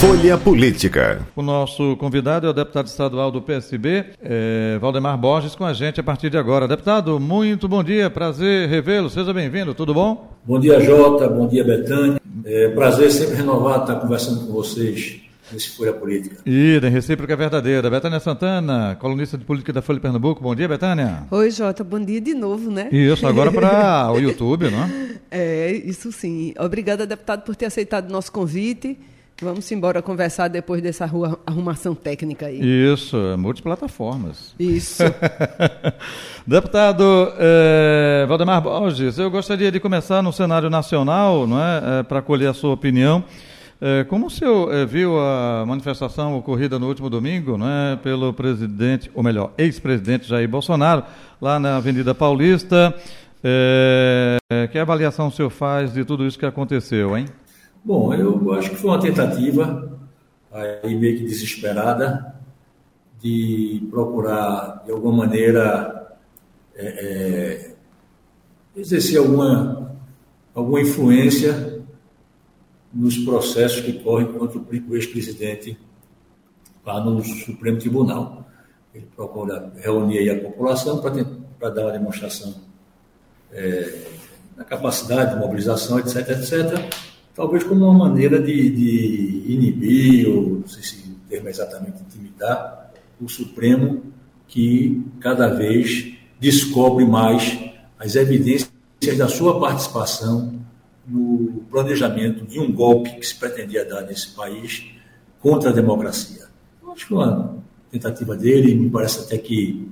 Folha Política. O nosso convidado é o deputado estadual do PSB, é, Valdemar Borges, com a gente a partir de agora. Deputado, muito bom dia, prazer revê-lo, seja bem-vindo, tudo bom? Bom dia, Jota, bom dia, Betânia. É, prazer sempre renovado estar conversando com vocês nesse Folha Política. Ida, recíproca é verdadeira. Betânia Santana, colunista de política da Folha de Pernambuco. Bom dia, Betânia. Oi, Jota, bom dia de novo, né? Isso, agora para o YouTube, não é? É, isso sim. Obrigada, deputado, por ter aceitado o nosso convite. Vamos embora conversar depois dessa arrumação técnica aí. Isso, multiplataformas. Isso. Deputado eh, Valdemar Borges, eu gostaria de começar no cenário nacional, não é, eh, para colher a sua opinião. Eh, como o senhor viu a manifestação ocorrida no último domingo, não é, pelo presidente, ou melhor, ex-presidente Jair Bolsonaro, lá na Avenida Paulista? Que avaliação o senhor faz de tudo isso que aconteceu, hein? Bom, eu acho que foi uma tentativa, aí meio que desesperada, de procurar, de alguma maneira, é, é, exercer alguma, alguma influência nos processos que correm contra o ex-presidente lá no Supremo Tribunal. Ele procura reunir a população para dar uma demonstração é, da capacidade de mobilização, etc., etc., talvez como uma maneira de, de inibir, ou não sei se o termo é exatamente intimidar, o Supremo que cada vez descobre mais as evidências da sua participação no planejamento de um golpe que se pretendia dar nesse país contra a democracia. Acho que uma tentativa dele, me parece até que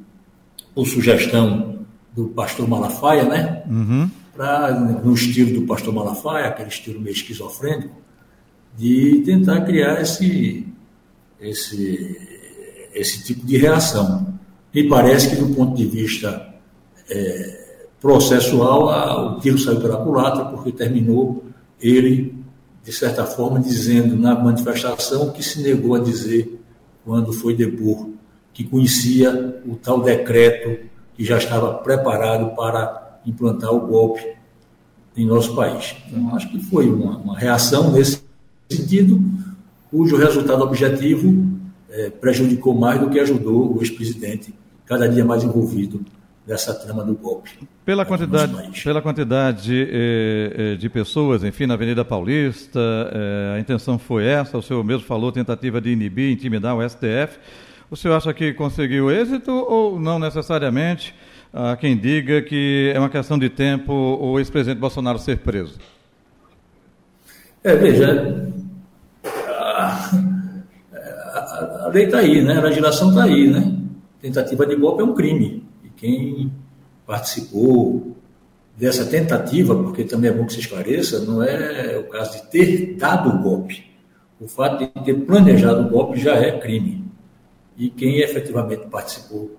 por sugestão do pastor Malafaia, né? Uhum pra, no estilo do pastor Malafaia, aquele estilo meio esquizofrênico, de tentar criar esse, esse, esse tipo de reação. Me parece que, do ponto de vista é, processual, a, o tiro saiu pela culatra, porque terminou ele, de certa forma, dizendo na manifestação que se negou a dizer quando foi depor, que conhecia o tal decreto que já estava preparado para implantar o golpe em nosso país. Então, acho que foi uma, uma reação nesse sentido, cujo resultado objetivo é, prejudicou mais do que ajudou o ex-presidente, cada dia mais envolvido nessa trama do golpe. Pela quantidade, pela quantidade eh, eh, de pessoas, enfim, na Avenida Paulista, eh, a intenção foi essa, o senhor mesmo falou, tentativa de inibir, intimidar o STF. O senhor acha que conseguiu êxito ou não necessariamente? Há quem diga que é uma questão de tempo o ex-presidente Bolsonaro ser preso. É, veja, a, a, a lei está aí, né? a legislação está aí, né? Tentativa de golpe é um crime. E quem participou dessa tentativa, porque também é bom que se esclareça, não é o caso de ter dado o golpe. O fato de ter planejado o golpe já é crime. E quem efetivamente participou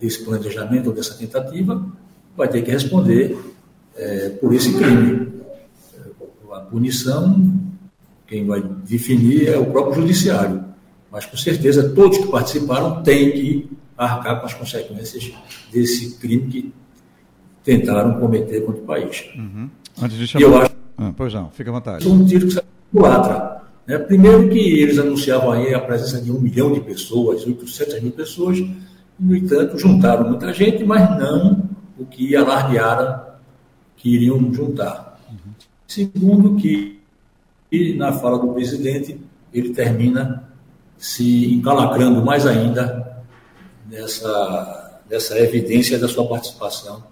desse planejamento ou dessa tentativa, vai ter que responder é, por esse crime. A punição, quem vai definir é o próprio judiciário. Mas, com certeza, todos que participaram têm que arcar com as consequências desse crime que tentaram cometer contra o país. Uhum. Antes de chamar... Eu acho ah, pois não, fica à vontade. Um tiro que saiu do Atra. Né? Primeiro que eles anunciavam aí a presença de um milhão de pessoas, 800 mil pessoas, no entanto, juntaram muita gente, mas não o que alardearam que iriam juntar. Uhum. Segundo, que na fala do presidente, ele termina se encalacrando mais ainda nessa, nessa evidência da sua participação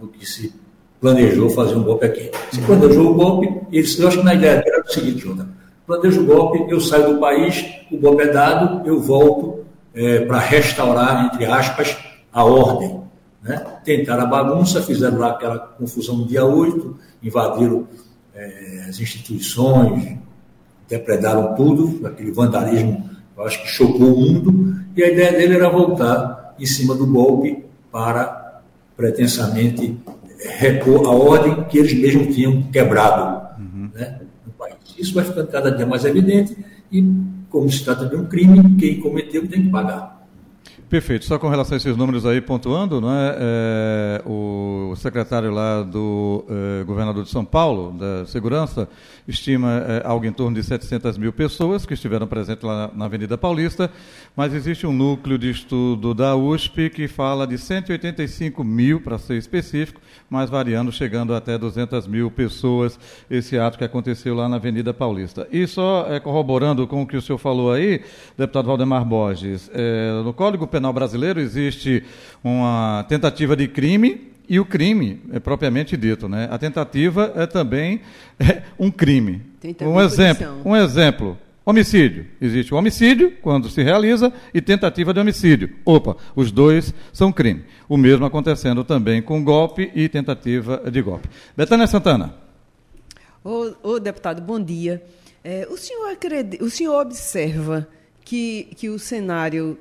no que se planejou fazer um golpe aqui. Se planejou o golpe, ele, eu acho que na ideia era o seguinte, Jota, planejo o golpe, eu saio do país, o golpe é dado, eu volto é, para restaurar, entre aspas, a ordem. Né? Tentaram a bagunça, fizeram lá aquela confusão no dia 8, invadiram é, as instituições, depredaram tudo, aquele vandalismo, eu acho que chocou o mundo, e a ideia dele era voltar em cima do golpe para pretensamente repor a ordem que eles mesmos tinham quebrado uhum. né, no país. Isso vai ficando cada dia mais evidente e, como se trata de um crime, quem cometeu tem que pagar. Perfeito. Só com relação a esses números aí, pontuando, não é, é o secretário lá do é, governador de São Paulo, da Segurança, estima é, algo em torno de 700 mil pessoas que estiveram presentes lá na Avenida Paulista, mas existe um núcleo de estudo da USP que fala de 185 mil, para ser específico, mas variando, chegando até 200 mil pessoas, esse ato que aconteceu lá na Avenida Paulista. E só é, corroborando com o que o senhor falou aí, deputado Valdemar Borges, é, no Código Penal Brasileiro existe uma tentativa de crime e o crime é propriamente dito, né? A tentativa é também é, um crime. Um exemplo, um exemplo. Homicídio. Existe o homicídio, quando se realiza, e tentativa de homicídio. Opa, os dois são crime. O mesmo acontecendo também com golpe e tentativa de golpe. Betânia Santana. Ô, ô deputado, bom dia. É, o, senhor acredita, o senhor observa que, que o cenário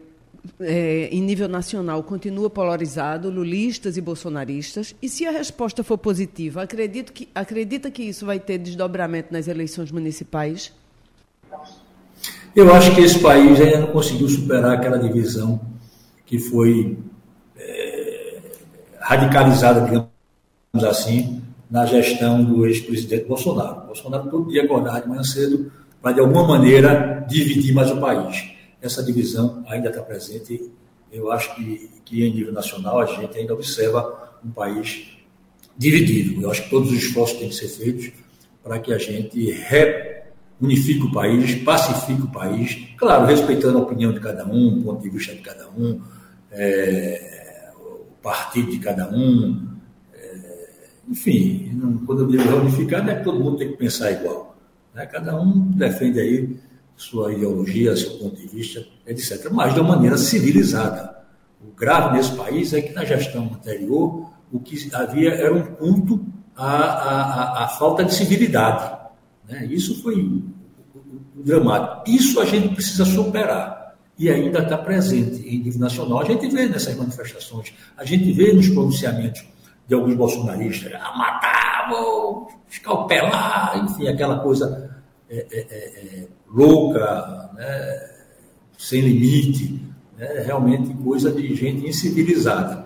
é, em nível nacional continua polarizado, lulistas e bolsonaristas, e se a resposta for positiva, acredito que, acredita que isso vai ter desdobramento nas eleições municipais? Eu acho que esse país ainda não conseguiu superar aquela divisão que foi é, radicalizada, digamos assim, na gestão do ex-presidente Bolsonaro. Bolsonaro todo dia acordava de manhã cedo para, de alguma maneira, dividir mais o país essa divisão ainda está presente. Eu acho que, que, em nível nacional, a gente ainda observa um país dividido. Eu acho que todos os esforços têm que ser feitos para que a gente reunifique o país, pacifique o país, claro, respeitando a opinião de cada um, o ponto de vista de cada um, é, o partido de cada um. É, enfim, quando eu digo reunificar, não é que todo mundo tem que pensar igual. Né? Cada um defende aí sua ideologia, seu ponto de vista, etc. Mas de uma maneira civilizada. O grave nesse país é que na gestão anterior o que havia era um culto à, à, à falta de civilidade. Né? Isso foi dramático. Isso a gente precisa superar. E ainda está presente em nível nacional. A gente vê nessas manifestações, a gente vê nos pronunciamentos de alguns bolsonaristas, ah, matar, vou escalpelar, enfim, aquela coisa é, é, é, é, louca, né? sem limite, né? realmente coisa de gente incivilizada.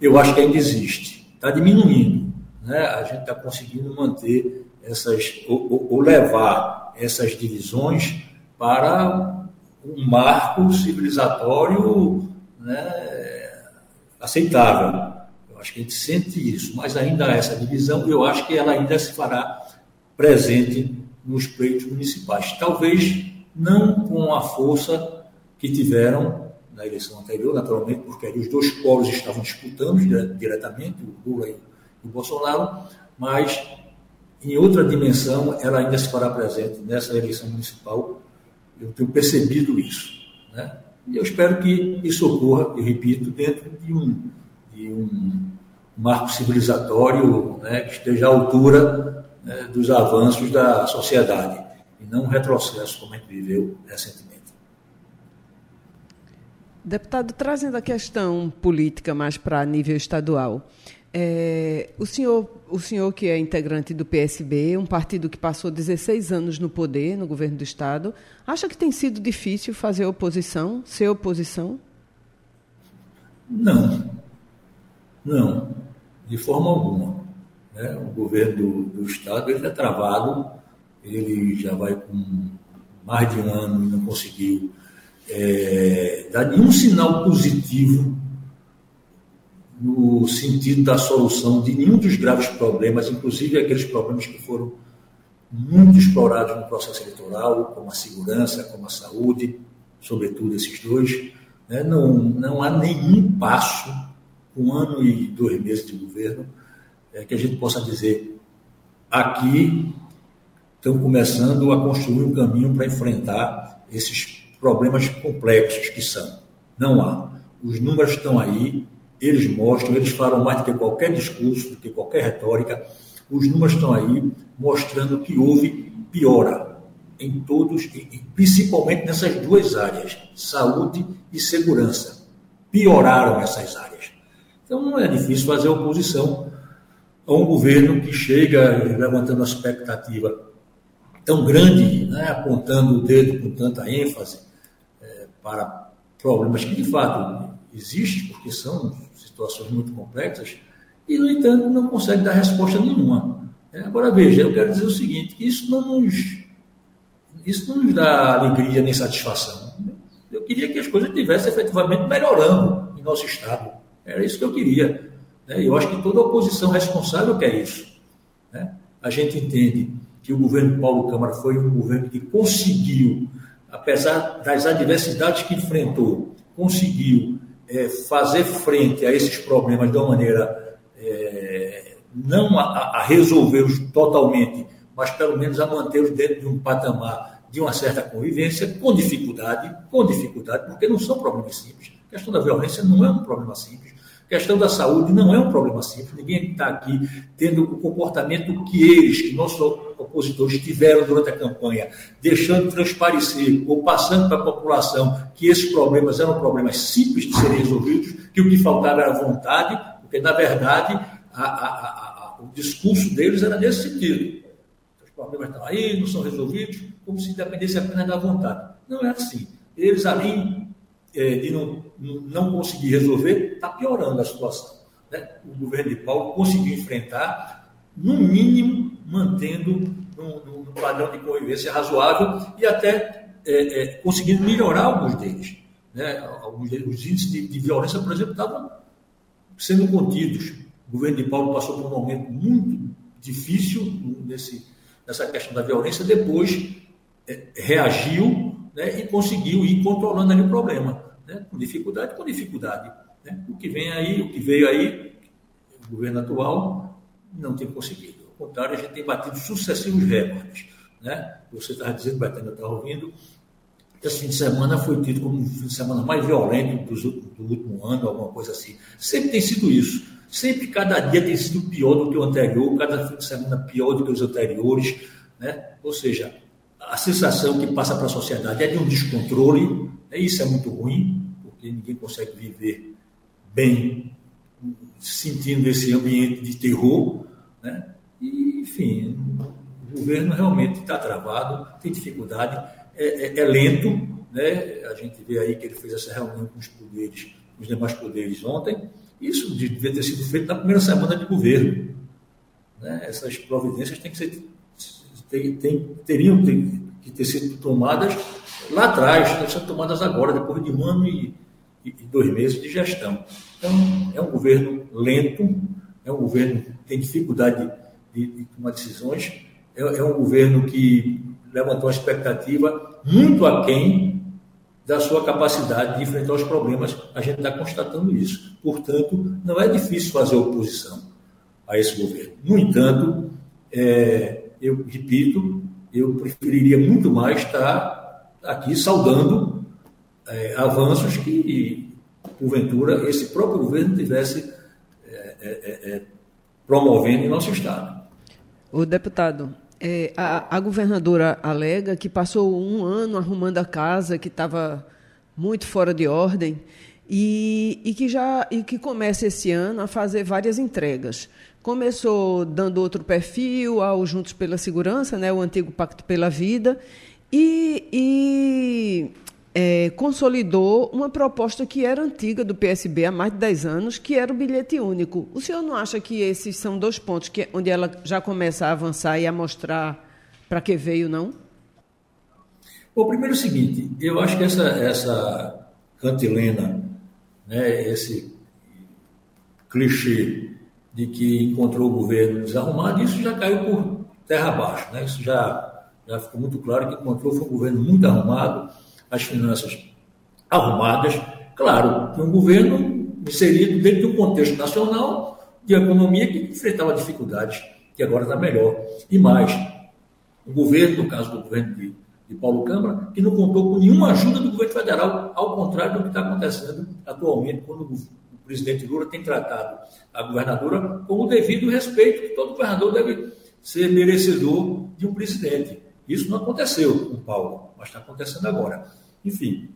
Eu acho que ainda existe, está diminuindo. Né? A gente está conseguindo manter essas, ou, ou, levar essas divisões para um marco civilizatório né? aceitável. Eu acho que a gente sente isso, mas ainda essa divisão, eu acho que ela ainda se fará presente nos pleitos municipais. Talvez não com a força que tiveram na eleição anterior, naturalmente, porque os dois polos estavam disputando diretamente, o Lula e o Bolsonaro, mas em outra dimensão ela ainda se fará presente nessa eleição municipal. Eu tenho percebido isso. Né? E eu espero que isso ocorra, eu repito, dentro de um, de um marco civilizatório né, que esteja à altura né, dos avanços da sociedade, e não um retrocesso como a gente viveu recentemente. Deputado, trazendo a questão política mais para nível estadual, é, o, senhor, o senhor que é integrante do PSB, um partido que passou 16 anos no poder, no governo do Estado, acha que tem sido difícil fazer oposição, ser oposição? Não, não, de forma alguma. Né? O governo do, do Estado está travado, ele já vai com mais de um ano e não conseguiu é, dar nenhum sinal positivo no sentido da solução de nenhum dos graves problemas, inclusive aqueles problemas que foram muito explorados no processo eleitoral, como a segurança, como a saúde, sobretudo esses dois. Né? Não, não há nenhum passo, um ano e dois meses de governo, é, que a gente possa dizer aqui estão começando a construir um caminho para enfrentar esses problemas complexos que são. Não há. Os números estão aí, eles mostram, eles falam mais do que qualquer discurso, do que qualquer retórica. Os números estão aí mostrando que houve piora em todos, principalmente nessas duas áreas, saúde e segurança. Pioraram essas áreas. Então não é difícil fazer oposição a um governo que chega levantando a expectativa tão grande, né, apontando o dedo com tanta ênfase é, para problemas que de fato existem, porque são situações muito complexas, e, no entanto, não consegue dar resposta nenhuma. É, agora, veja, eu quero dizer o seguinte, isso não nos, isso não nos dá alegria nem satisfação. Eu queria que as coisas estivessem efetivamente melhorando em nosso Estado. Era isso que eu queria. Né? Eu acho que toda oposição responsável quer isso. Né? A gente entende que o governo Paulo Câmara foi um governo que conseguiu, apesar das adversidades que enfrentou, conseguiu é, fazer frente a esses problemas de uma maneira é, não a, a resolvê-los totalmente, mas pelo menos a mantê-los dentro de um patamar de uma certa convivência, com dificuldade, com dificuldade, porque não são problemas simples. A questão da violência não é um problema simples. A questão da saúde não é um problema simples. Ninguém está aqui tendo o comportamento que eles, que nossos opositores tiveram durante a campanha, deixando transparecer ou passando para a população que esses problemas eram problemas simples de serem resolvidos, que o que faltava era vontade, porque, na verdade, a, a, a, o discurso deles era nesse sentido. Os problemas estão aí, não são resolvidos, como se dependesse apenas da vontade. Não é assim. Eles ali, é, de não, não conseguir resolver, está piorando a situação. Né? O governo de Paulo conseguiu enfrentar, no mínimo, mantendo um, um padrão de convivência razoável e até é, é, conseguindo melhorar alguns deles. Né? Alguns deles, os índices de, de violência, por exemplo, estavam sendo contidos. O governo de Paulo passou por um momento muito difícil nesse, nessa questão da violência, depois é, reagiu né, e conseguiu ir controlando ali o problema, né, com dificuldade, com dificuldade. Né? O que vem aí, o que veio aí, o governo atual não tem conseguido. Ao contrário, a gente tem batido sucessivos recordes. Né? Você estava dizendo, Betânia estava ouvindo, esse fim de semana foi tido como o fim de semana mais violento do, do último ano, alguma coisa assim. Sempre tem sido isso. Sempre cada dia tem sido pior do que o anterior, cada fim de semana pior do que os anteriores. Né? Ou seja, a sensação que passa para a sociedade é de um descontrole, né? isso é muito ruim, porque ninguém consegue viver bem sentindo esse ambiente de terror. Né? E, enfim, o governo realmente está travado, tem dificuldade, é, é, é lento. Né? A gente vê aí que ele fez essa reunião com os poderes, com os demais poderes ontem, isso devia ter sido feito na primeira semana de governo. Né? Essas providências têm que ser, tem, tem, teriam que ter sido tomadas lá atrás, estão sendo tomadas agora, depois de um ano e, e, e dois meses de gestão. Então, é um governo lento, é um governo que tem dificuldade de, de tomar decisões, é, é um governo que levantou uma expectativa muito aquém da sua capacidade de enfrentar os problemas. A gente está constatando isso. Portanto, não é difícil fazer oposição a esse governo. No entanto, é, eu repito, eu preferiria muito mais estar aqui saudando é, avanços que, porventura, esse próprio governo tivesse é, é, é, é promovendo em nosso Estado. O deputado, é, a, a, governadora alega que passou um ano arrumando a casa, que estava muito fora de ordem, e, e, que já e que começa esse ano a fazer várias entregas. Começou dando outro perfil ao Juntos pela Segurança, né, o antigo Pacto pela Vida, e, e é, consolidou uma proposta que era antiga do PSB há mais de 10 anos, que era o bilhete único. O senhor não acha que esses são dois pontos que, onde ela já começa a avançar e a mostrar para que veio, não? Bom, primeiro é o seguinte, eu acho que essa, essa cantilena, né, esse clichê de que encontrou o governo desarrumado, isso já caiu por terra abaixo. Né? Isso já, já ficou muito claro que encontrou foi um governo muito arrumado, as finanças arrumadas, claro, que um governo inserido dentro de um contexto nacional de economia que enfrentava dificuldades, que agora está melhor. E mais, um governo, no caso do governo de, de Paulo Câmara, que não contou com nenhuma ajuda do governo federal, ao contrário do que está acontecendo atualmente, quando o presidente Lula tem tratado a governadora com o devido respeito que todo governador deve ser merecedor de um presidente. Isso não aconteceu com Paulo, mas está acontecendo agora. Enfim,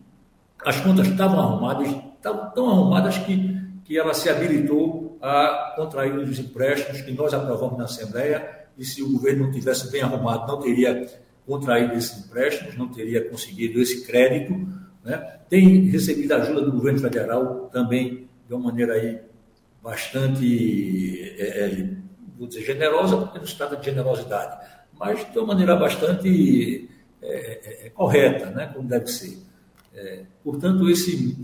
as contas estavam arrumadas, estavam tão arrumadas que, que ela se habilitou a contrair os empréstimos que nós aprovamos na Assembleia, e se o governo não tivesse bem arrumado, não teria contraído esses empréstimos, não teria conseguido esse crédito. Né? Tem recebido ajuda do governo federal também de uma maneira aí bastante, é, é, vou dizer, generosa, porque não se trata de generosidade, mas de uma maneira bastante é, é, é correta, né? como deve ser. Portanto, esse,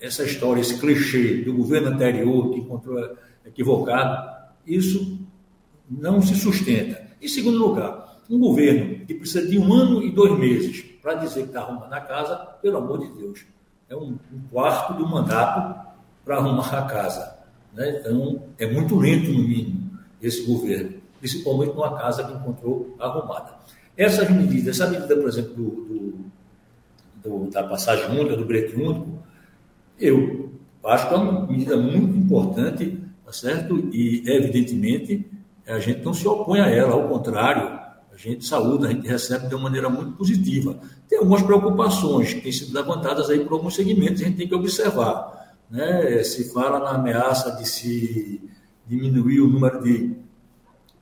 essa história, esse clichê do governo anterior que encontrou equivocado, isso não se sustenta. Em segundo lugar, um governo que precisa de um ano e dois meses para dizer que está arrumando a casa, pelo amor de Deus, é um, um quarto do mandato para arrumar a casa. Né? Então, é muito lento, no mínimo, esse governo, principalmente numa casa que encontrou arrumada. Essas medidas, essa medida, por exemplo, do, do, do, da passagem única, do brete único, eu acho que é uma medida muito importante, tá certo? E, evidentemente, a gente não se opõe a ela, ao contrário, a gente saúda, a gente recebe de uma maneira muito positiva. Tem algumas preocupações que têm sido levantadas aí por alguns segmentos, a gente tem que observar. Né? Se fala na ameaça de se diminuir o número de,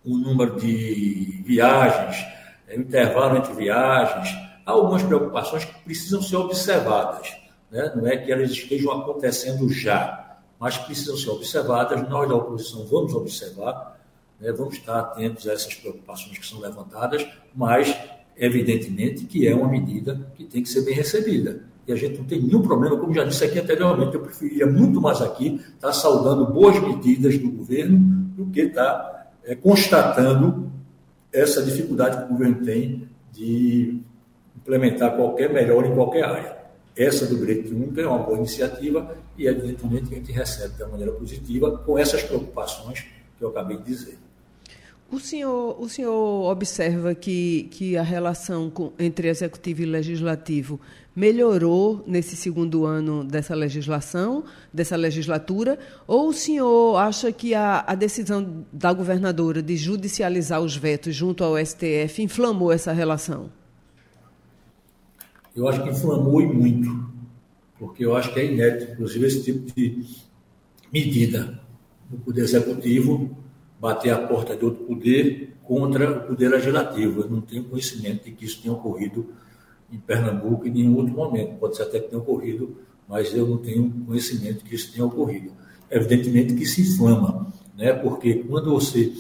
o número de viagens, o intervalo entre viagens, há algumas preocupações que precisam ser observadas. Né? Não é que elas estejam acontecendo já, mas precisam ser observadas. Nós da oposição vamos observar, né? vamos estar atentos a essas preocupações que são levantadas, mas evidentemente que é uma medida que tem que ser bem recebida. E a gente não tem nenhum problema, como já disse aqui anteriormente, eu preferia muito mais aqui estar saudando boas medidas do governo do que estar é, constatando essa dificuldade que o governo tem de implementar qualquer melhora em qualquer área. Essa do direito único é uma boa iniciativa e, evidentemente, a gente recebe da maneira positiva com essas preocupações que eu acabei de dizer. O senhor, o senhor observa que, que a relação com, entre executivo e legislativo melhorou nesse segundo ano dessa legislação, dessa legislatura, ou o senhor acha que a, a decisão da governadora de judicializar os vetos junto ao STF inflamou essa relação? Eu acho que inflamou e muito, porque eu acho que é inédito, inclusive, esse tipo de medida do Poder Executivo bater a porta de outro poder contra o poder legislativo. Eu não tenho conhecimento de que isso tenha ocorrido em Pernambuco em nenhum outro momento. Pode ser até que tenha ocorrido, mas eu não tenho conhecimento que isso tenha ocorrido. Evidentemente que se inflama, né? porque quando você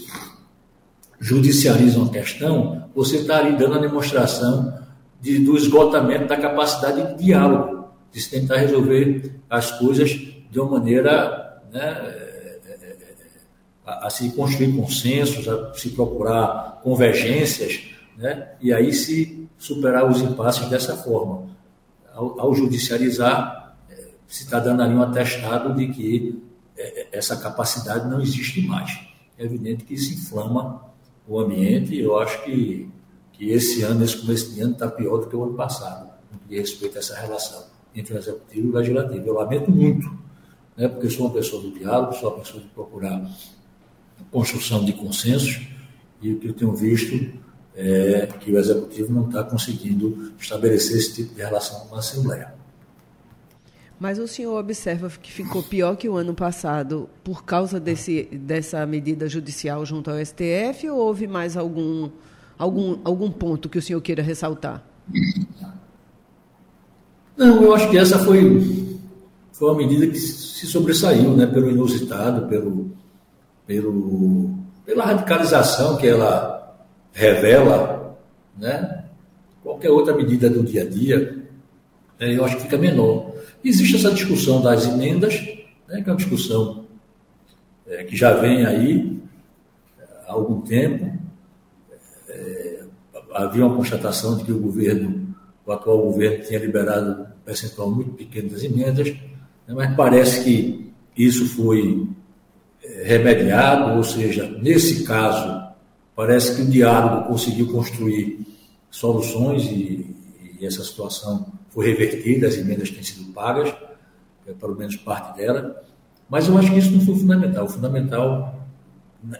judicializa uma questão, você está ali dando a demonstração de, do esgotamento da capacidade de diálogo, de se tentar resolver as coisas de uma maneira né, a, a se construir consensos, a se procurar convergências, né? e aí se superar os impasses dessa forma. Ao, ao judicializar, é, se está dando ali um atestado de que é, é, essa capacidade não existe mais. É evidente que isso inflama o ambiente e eu acho que, que esse ano, esse começo de ano, está pior do que o ano passado, no que respeito a essa relação entre o executivo e o legislativo. Eu lamento muito, né, porque sou uma pessoa do diálogo, sou uma pessoa de procurar construção de consensos e o que eu tenho visto é que o Executivo não está conseguindo estabelecer esse tipo de relação com a Assembleia. Mas o senhor observa que ficou pior que o ano passado por causa desse, dessa medida judicial junto ao STF ou houve mais algum, algum, algum ponto que o senhor queira ressaltar? Não, eu acho que essa foi, foi uma medida que se sobressaiu né, pelo inusitado, pelo, pelo, pela radicalização que ela revela, né? qualquer outra medida do dia a dia, né, eu acho que fica menor. Existe essa discussão das emendas, né, que é uma discussão é, que já vem aí há algum tempo. É, havia uma constatação de que o governo, o atual governo, tinha liberado um percentual muito pequeno das emendas, né, mas parece que isso foi remediado, ou seja, nesse caso, parece que o diálogo conseguiu construir soluções e, e essa situação foi revertida, as emendas têm sido pagas, é, pelo menos parte dela, mas eu acho que isso não foi fundamental. O fundamental,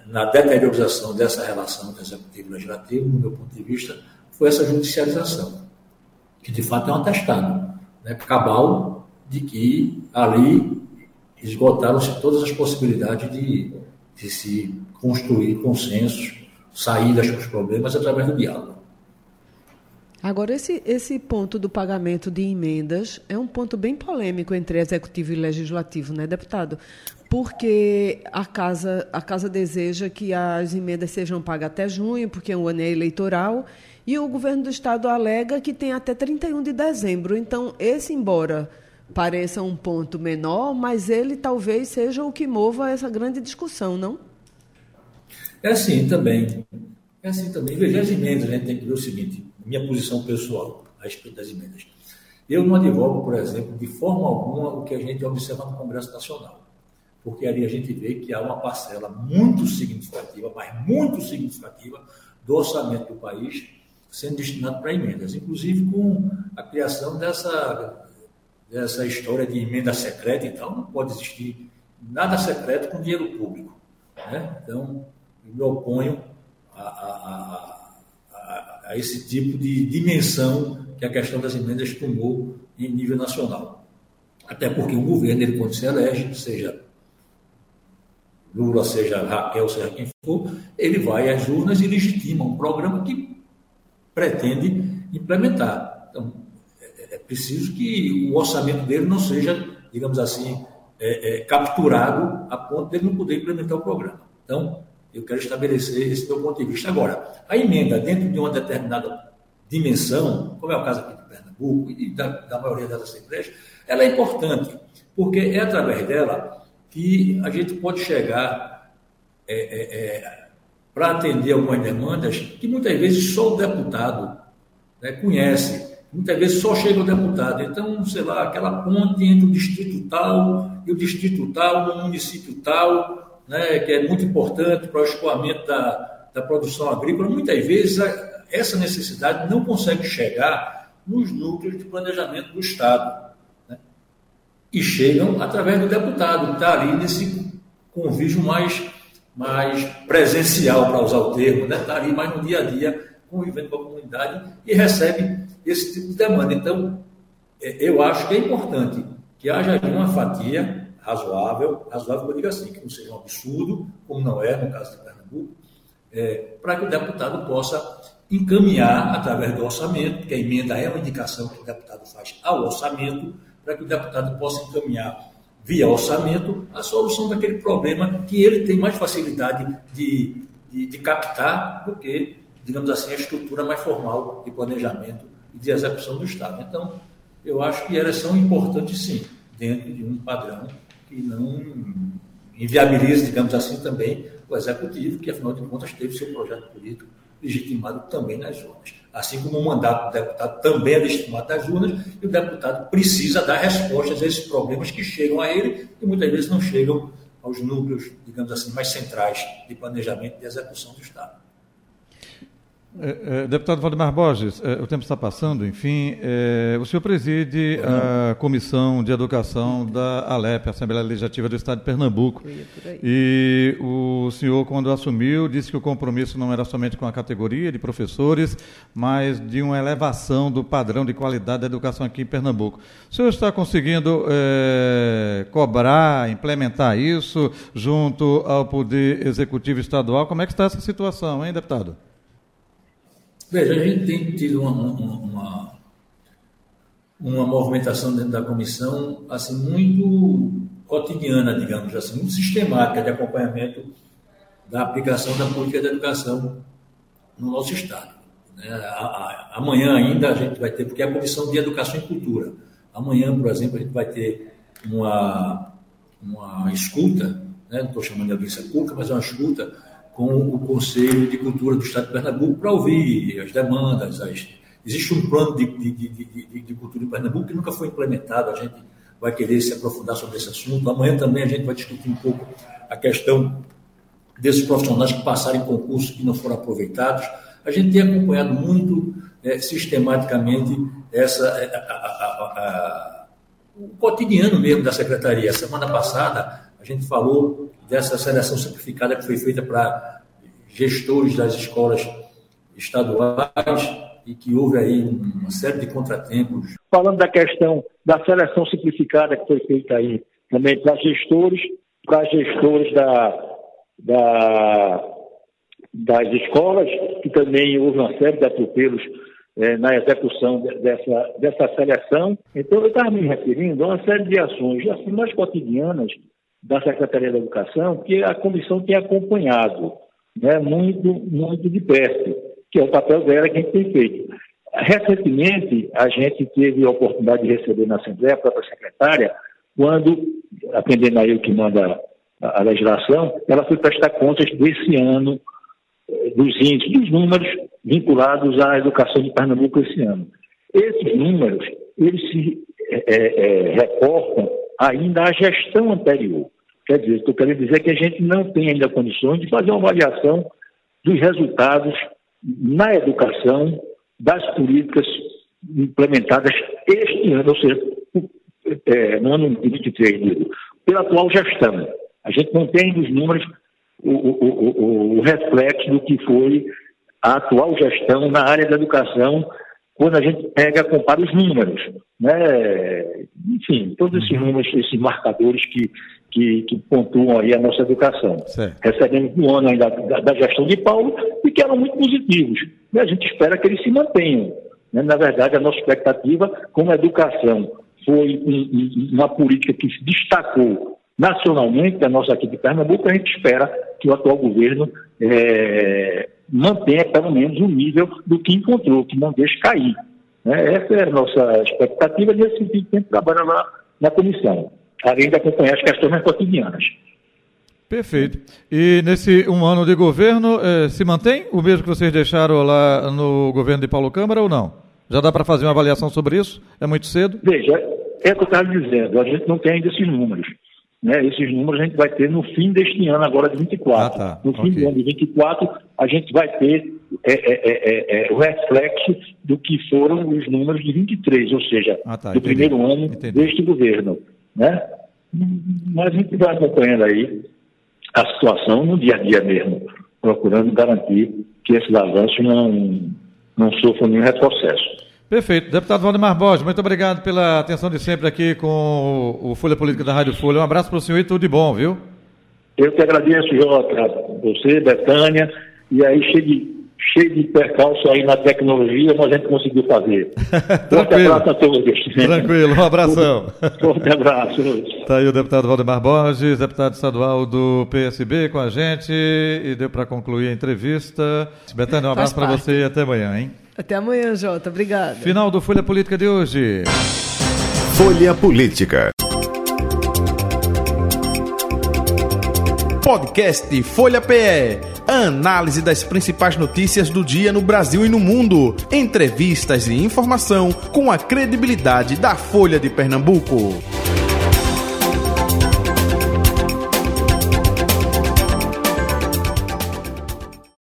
na deteriorização dessa relação entre executivo e legislativo, no meu ponto de vista, foi essa judicialização, que de fato é um atestado né, cabal de que ali esgotaram-se todas as possibilidades de, de se construir consensos, saídas para os problemas através do diálogo. Agora, esse, esse ponto do pagamento de emendas é um ponto bem polêmico entre executivo e legislativo, né, deputado? Porque a casa, a casa deseja que as emendas sejam pagas até junho, porque é um ano eleitoral, e o governo do estado alega que tem até 31 de dezembro. Então, esse, embora pareça um ponto menor, mas ele talvez seja o que mova essa grande discussão, não? É assim também. É assim também. Veja, as emendas, a gente tem que ver o seguinte: minha posição pessoal a respeito das emendas. Eu não advogo, por exemplo, de forma alguma o que a gente observa no Congresso Nacional. Porque ali a gente vê que há uma parcela muito significativa, mas muito significativa, do orçamento do país sendo destinado para emendas, inclusive com a criação dessa, dessa história de emenda secreta, então não pode existir nada secreto com dinheiro público. Né? Então, me oponho a, a, a, a, esse tipo de dimensão que a questão das emendas tomou em nível nacional. Até porque o governo, ele, quando se elege, seja Lula, seja Raquel, seja quem for, ele vai às urnas e legitima um programa que pretende implementar. Então, é, é preciso que o orçamento dele não seja, digamos assim, é, é, capturado a ponto de ele não poder implementar o programa. Então, eu quero estabelecer esse meu ponto de vista. Agora, a emenda dentro de uma determinada dimensão, como é o caso aqui de Pernambuco e da, da maioria das assembleias, ela é importante, porque é através dela que a gente pode chegar é, é, é, para atender algumas demandas que muitas vezes só o deputado né, conhece. Muitas vezes só chega o deputado. Então, sei lá, aquela ponte entre o distrito tal e o distrito tal, no município tal, né, que é muito importante para o escoamento da, da produção agrícola, muitas vezes a, essa necessidade não consegue chegar nos núcleos de planejamento do Estado. Né? E chegam através do deputado, que está ali nesse convívio mais, mais presencial, para usar o termo, está né? Tá ali mais no dia a dia, convivendo com a comunidade e recebe esse tipo de demanda. Então, é, eu acho que é importante que haja uma fatia razoável, razoável eu digo assim, que não seja um absurdo, como não é no caso de Pernambuco, é, para que o deputado possa encaminhar através do orçamento, porque a emenda é uma indicação que o deputado faz ao orçamento, para que o deputado possa encaminhar via orçamento a solução daquele problema que ele tem mais facilidade de, de, de captar do que, digamos assim, a estrutura mais formal de planejamento e de execução do Estado. Então, eu acho que elas são importantes sim, dentro de um padrão que não inviabilize, digamos assim, também o executivo, que afinal de contas teve seu projeto político legitimado também nas urnas. Assim como o mandato do deputado também é legitimado nas urnas, e o deputado precisa dar respostas a esses problemas que chegam a ele e muitas vezes não chegam aos núcleos, digamos assim, mais centrais de planejamento e execução do Estado. É, é, deputado Valdemar Borges, é, o tempo está passando, enfim. O senhor preside a Comissão de Educação da ALEP, Assembleia Legislativa do Estado de Pernambuco. E o senhor, quando assumiu, disse que o compromisso não era somente com a categoria de professores, mas de uma elevação do padrão de qualidade da educação aqui em Pernambuco. O senhor está conseguindo é, cobrar, implementar isso junto ao Poder Executivo Estadual? Como é que está essa situação, hein, deputado? Veja, a gente tem tido uma, uma, uma movimentação dentro da comissão assim muito cotidiana, digamos assim, muito sistemática de acompanhamento da aplicação da política de educação no nosso Estado. Né? Amanhã ainda a gente vai ter, porque é a Comissão de Educação e Cultura. Amanhã, por exemplo, a gente vai ter uma, uma escuta, né? não estou chamando de audiência pública, mas é uma escuta com o Conselho de Cultura do Estado de Pernambuco para ouvir as demandas. As... Existe um plano de, de, de, de, cultura em Pernambuco que nunca foi implementado, a gente vai querer se aprofundar sobre esse assunto. Amanhã também a gente vai discutir um pouco a questão desses profissionais que passaram em concurso e não foram aproveitados. A gente tem acompanhado muito é, sistematicamente essa, a, a, a, o cotidiano mesmo da Secretaria. Semana passada a gente falou dessa seleção simplificada que foi feita para gestores das escolas estaduais e que houve aí uma série de contratempos. Falando da questão da seleção simplificada que foi feita aí também para gestores, para gestores da, da, das escolas, que também houve uma série de atropelos é, na execução dessa, dessa seleção. Então, eu estava me referindo a uma série de ações assim, mais cotidianas da Secretaria da Educação que a comissão tem acompanhado né, muito, muito de perto, que é o papel dela que a gente tem feito. Recentemente, a gente teve a oportunidade de receber na Assembleia a própria secretária, quando, atendendo a eu que manda a, a legislação, ela foi prestar contas desse ano, eh, dos índices, dos números vinculados à educação de Pernambuco esse ano. Esses números, eles se é, é, reportam ainda à gestão anterior. Quer dizer, estou querendo dizer que a gente não tem ainda condições de fazer uma avaliação dos resultados na educação das políticas implementadas este ano, ou seja, é, no ano de 23, pela atual gestão. A gente não tem dos números o, o, o, o reflexo do que foi a atual gestão na área da educação quando a gente pega, compara os números, né? Enfim, todos esses uhum. números, esses marcadores que, que, que pontuam aí a nossa educação. Certo. Recebemos no ano ainda da, da, gestão de Paulo e que eram muito positivos. E a gente espera que eles se mantenham. Né? Na verdade, a nossa expectativa, como a educação foi um, um, uma política que se destacou nacionalmente, a nossa aqui de Pernambuco, a gente espera que o atual governo é, mantenha pelo menos o nível do que encontrou, que não deixe cair. Né? Essa é a nossa expectativa nesse sentido que a gente trabalha lá na comissão, além de acompanhar as questões cotidianas. Perfeito. E nesse um ano de governo, eh, se mantém o mesmo que vocês deixaram lá no governo de Paulo Câmara ou não? Já dá para fazer uma avaliação sobre isso? É muito cedo? Veja, é o que eu estava dizendo, a gente não tem ainda esses números. Né? Esses números a gente vai ter no fim deste ano, agora de 24. Ah, tá. No fim okay. do ano de 24, a gente vai ter é é, é, é, é, o reflexo do que foram os números de 23, ou seja, ah, tá. do Entendi. primeiro ano Entendi. deste governo. Né? Mas a gente vai acompanhando aí a situação no dia a dia mesmo, procurando garantir que esses avanços não, não sofram nenhum retrocesso. Perfeito. Deputado Valdemar Borges, muito obrigado pela atenção de sempre aqui com o Folha Política da Rádio Folha. Um abraço para o senhor e tudo de bom, viu? Eu que agradeço, Jota, você, Betânia, e aí cheio de, cheio de percalço aí na tecnologia, mas a gente conseguiu fazer. Forte abraço a todos. Tranquilo, um abração. Forte abraço. Está aí o deputado Valdemar Borges, deputado estadual do PSB com a gente, e deu para concluir a entrevista. Betânia, um abraço para você e até amanhã, hein? Até amanhã, Jota. Obrigada. Final do Folha Política de hoje. Folha Política. Podcast Folha PE. Análise das principais notícias do dia no Brasil e no mundo. Entrevistas e informação com a credibilidade da Folha de Pernambuco.